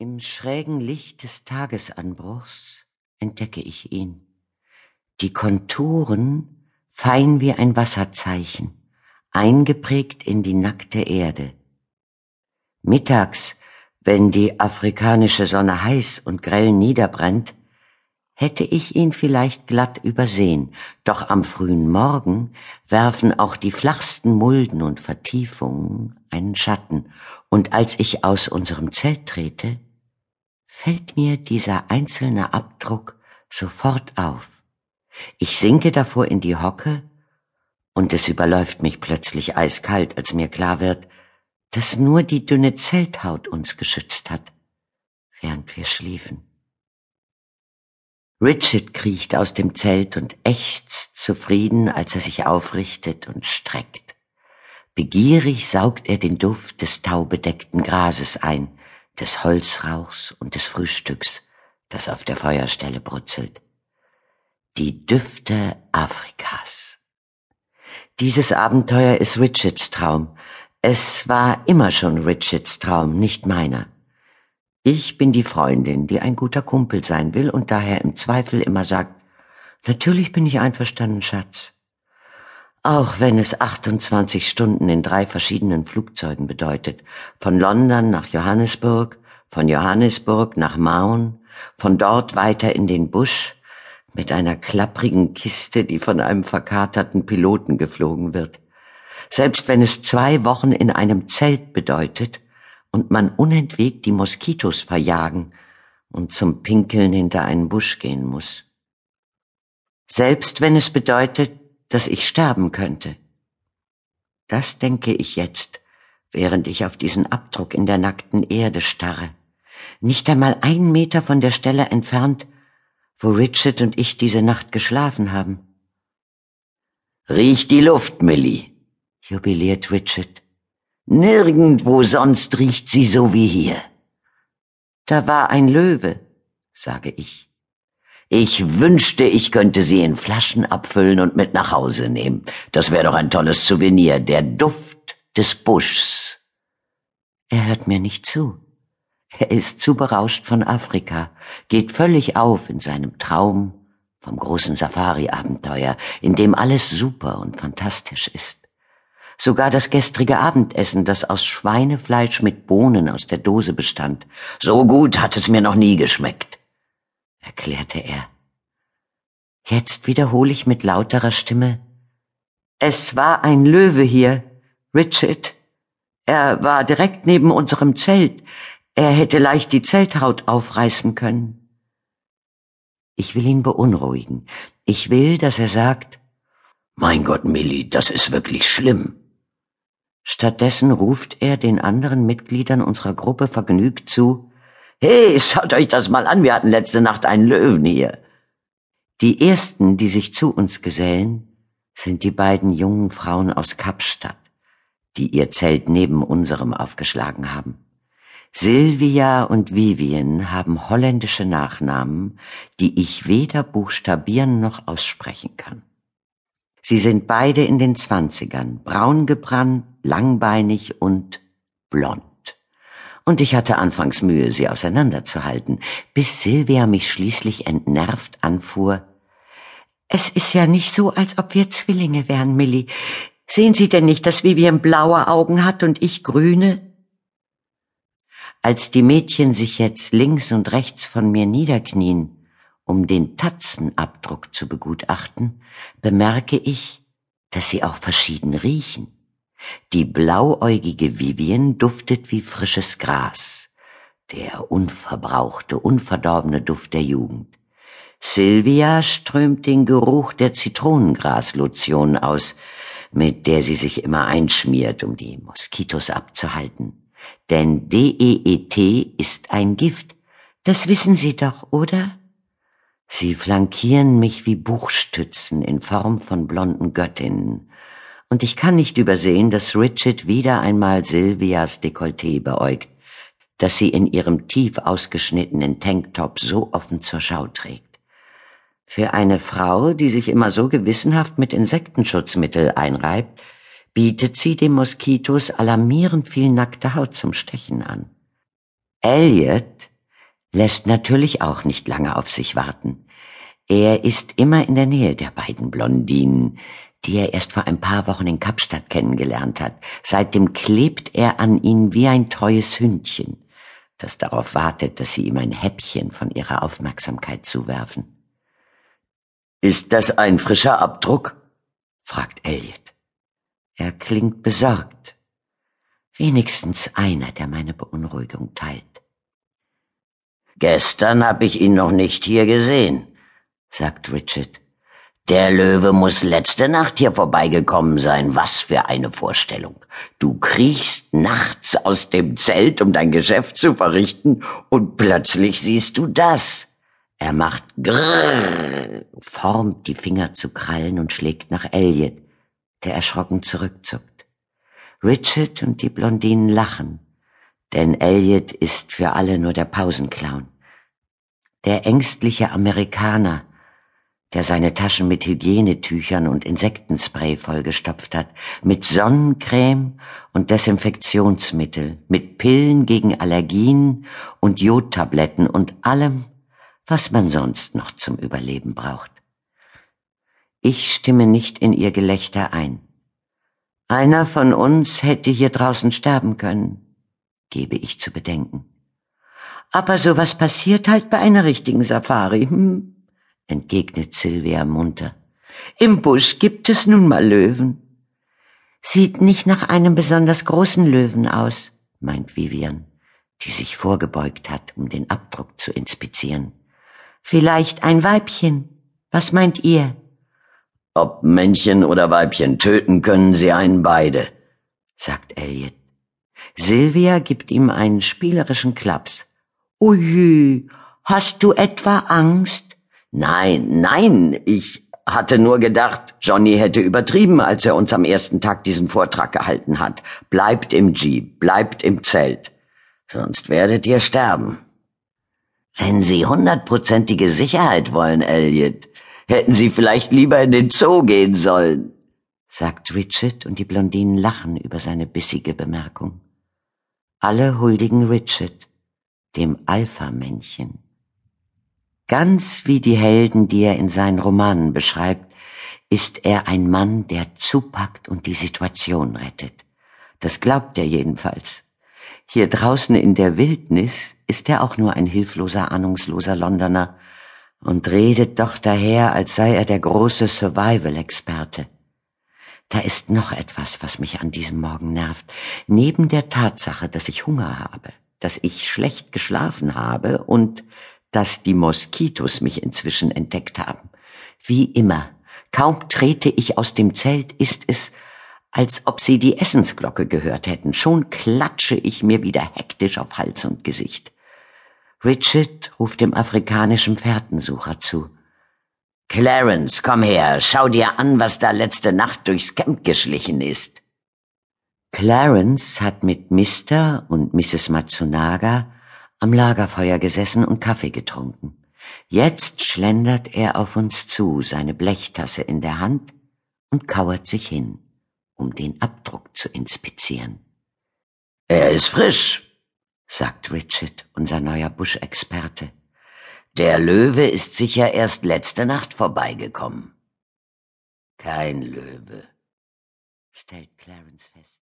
Im schrägen Licht des Tagesanbruchs entdecke ich ihn. Die Konturen fein wie ein Wasserzeichen, eingeprägt in die nackte Erde. Mittags, wenn die afrikanische Sonne heiß und grell niederbrennt, hätte ich ihn vielleicht glatt übersehen, doch am frühen Morgen werfen auch die flachsten Mulden und Vertiefungen einen Schatten, und als ich aus unserem Zelt trete, fällt mir dieser einzelne Abdruck sofort auf. Ich sinke davor in die Hocke, und es überläuft mich plötzlich eiskalt, als mir klar wird, dass nur die dünne Zelthaut uns geschützt hat, während wir schliefen. Richard kriecht aus dem Zelt und ächzt zufrieden, als er sich aufrichtet und streckt. Begierig saugt er den Duft des taubedeckten Grases ein, des Holzrauchs und des Frühstücks, das auf der Feuerstelle brutzelt. Die Düfte Afrikas. Dieses Abenteuer ist Richards Traum. Es war immer schon Richards Traum, nicht meiner. Ich bin die Freundin, die ein guter Kumpel sein will und daher im Zweifel immer sagt, natürlich bin ich einverstanden, Schatz. Auch wenn es 28 Stunden in drei verschiedenen Flugzeugen bedeutet, von London nach Johannesburg, von Johannesburg nach Maun, von dort weiter in den Busch, mit einer klapprigen Kiste, die von einem verkaterten Piloten geflogen wird. Selbst wenn es zwei Wochen in einem Zelt bedeutet, und man unentwegt die Moskitos verjagen und zum Pinkeln hinter einen Busch gehen muss. Selbst wenn es bedeutet, dass ich sterben könnte. Das denke ich jetzt, während ich auf diesen Abdruck in der nackten Erde starre, nicht einmal ein Meter von der Stelle entfernt, wo Richard und ich diese Nacht geschlafen haben. Riech die Luft, Millie, jubiliert Richard. Nirgendwo sonst riecht sie so wie hier. Da war ein Löwe, sage ich. Ich wünschte, ich könnte sie in Flaschen abfüllen und mit nach Hause nehmen. Das wäre doch ein tolles Souvenir, der Duft des Buschs. Er hört mir nicht zu. Er ist zu berauscht von Afrika, geht völlig auf in seinem Traum vom großen Safari-Abenteuer, in dem alles super und fantastisch ist. Sogar das gestrige Abendessen, das aus Schweinefleisch mit Bohnen aus der Dose bestand. So gut hat es mir noch nie geschmeckt, erklärte er. Jetzt wiederhole ich mit lauterer Stimme. Es war ein Löwe hier, Richard. Er war direkt neben unserem Zelt. Er hätte leicht die Zelthaut aufreißen können. Ich will ihn beunruhigen. Ich will, dass er sagt, Mein Gott, Millie, das ist wirklich schlimm. Stattdessen ruft er den anderen Mitgliedern unserer Gruppe vergnügt zu, Hey, schaut euch das mal an, wir hatten letzte Nacht einen Löwen hier. Die ersten, die sich zu uns gesellen, sind die beiden jungen Frauen aus Kapstadt, die ihr Zelt neben unserem aufgeschlagen haben. Sylvia und Vivian haben holländische Nachnamen, die ich weder buchstabieren noch aussprechen kann. Sie sind beide in den Zwanzigern, braun gebrannt, langbeinig und blond. Und ich hatte anfangs Mühe, sie auseinanderzuhalten, bis Silvia mich schließlich entnervt anfuhr. Es ist ja nicht so, als ob wir Zwillinge wären, Millie. Sehen Sie denn nicht, dass Vivian blaue Augen hat und ich grüne? Als die Mädchen sich jetzt links und rechts von mir niederknien, um den Tatzenabdruck zu begutachten, bemerke ich, dass sie auch verschieden riechen. Die blauäugige Vivien duftet wie frisches Gras, der unverbrauchte, unverdorbene Duft der Jugend. Sylvia strömt den Geruch der Zitronengraslotion aus, mit der sie sich immer einschmiert, um die Moskitos abzuhalten. Denn DEET ist ein Gift. Das wissen Sie doch, oder? Sie flankieren mich wie Buchstützen in Form von blonden Göttinnen, und ich kann nicht übersehen, dass Richard wieder einmal Sylvias Dekolleté beäugt, das sie in ihrem tief ausgeschnittenen Tanktop so offen zur Schau trägt. Für eine Frau, die sich immer so gewissenhaft mit Insektenschutzmittel einreibt, bietet sie dem Moskitos alarmierend viel nackte Haut zum Stechen an. Elliot lässt natürlich auch nicht lange auf sich warten. Er ist immer in der Nähe der beiden Blondinen, die er erst vor ein paar Wochen in Kapstadt kennengelernt hat. Seitdem klebt er an ihnen wie ein treues Hündchen, das darauf wartet, dass sie ihm ein Häppchen von ihrer Aufmerksamkeit zuwerfen. Ist das ein frischer Abdruck? fragt Elliot. Er klingt besorgt. Wenigstens einer, der meine Beunruhigung teilt. Gestern hab ich ihn noch nicht hier gesehen, sagt Richard. Der Löwe muss letzte Nacht hier vorbeigekommen sein. Was für eine Vorstellung. Du kriechst nachts aus dem Zelt, um dein Geschäft zu verrichten, und plötzlich siehst du das. Er macht grrr, formt die Finger zu Krallen und schlägt nach Elliot, der erschrocken zurückzuckt. Richard und die Blondinen lachen denn Elliot ist für alle nur der Pausenclown. Der ängstliche Amerikaner, der seine Taschen mit Hygienetüchern und Insektenspray vollgestopft hat, mit Sonnencreme und Desinfektionsmittel, mit Pillen gegen Allergien und Jodtabletten und allem, was man sonst noch zum Überleben braucht. Ich stimme nicht in ihr Gelächter ein. Einer von uns hätte hier draußen sterben können gebe ich zu bedenken. Aber sowas passiert halt bei einer richtigen Safari, hm? Entgegnet Sylvia munter. Im Busch gibt es nun mal Löwen. Sieht nicht nach einem besonders großen Löwen aus, meint Vivian, die sich vorgebeugt hat, um den Abdruck zu inspizieren. Vielleicht ein Weibchen. Was meint ihr? Ob Männchen oder Weibchen, töten können sie einen beide, sagt Elliot. Silvia gibt ihm einen spielerischen Klaps. Ui, hast du etwa Angst? Nein, nein, ich hatte nur gedacht, Johnny hätte übertrieben, als er uns am ersten Tag diesen Vortrag gehalten hat. Bleibt im Jeep, bleibt im Zelt. Sonst werdet ihr sterben. Wenn Sie hundertprozentige Sicherheit wollen, Elliot, hätten Sie vielleicht lieber in den Zoo gehen sollen, sagt Richard und die Blondinen lachen über seine bissige Bemerkung. Alle huldigen Richard, dem Alpha-Männchen. Ganz wie die Helden, die er in seinen Romanen beschreibt, ist er ein Mann, der zupackt und die Situation rettet. Das glaubt er jedenfalls. Hier draußen in der Wildnis ist er auch nur ein hilfloser, ahnungsloser Londoner und redet doch daher, als sei er der große Survival-Experte. Da ist noch etwas, was mich an diesem Morgen nervt. Neben der Tatsache, dass ich Hunger habe, dass ich schlecht geschlafen habe und dass die Moskitos mich inzwischen entdeckt haben. Wie immer, kaum trete ich aus dem Zelt, ist es, als ob sie die Essensglocke gehört hätten. Schon klatsche ich mir wieder hektisch auf Hals und Gesicht. Richard ruft dem afrikanischen Fährtensucher zu. Clarence, komm her, schau dir an, was da letzte Nacht durchs Camp geschlichen ist. Clarence hat mit Mr. und Mrs. Matsunaga am Lagerfeuer gesessen und Kaffee getrunken. Jetzt schlendert er auf uns zu, seine Blechtasse in der Hand, und kauert sich hin, um den Abdruck zu inspizieren. Er ist frisch, sagt Richard, unser neuer Buschexperte. Der Löwe ist sicher erst letzte Nacht vorbeigekommen. Kein Löwe, stellt Clarence fest.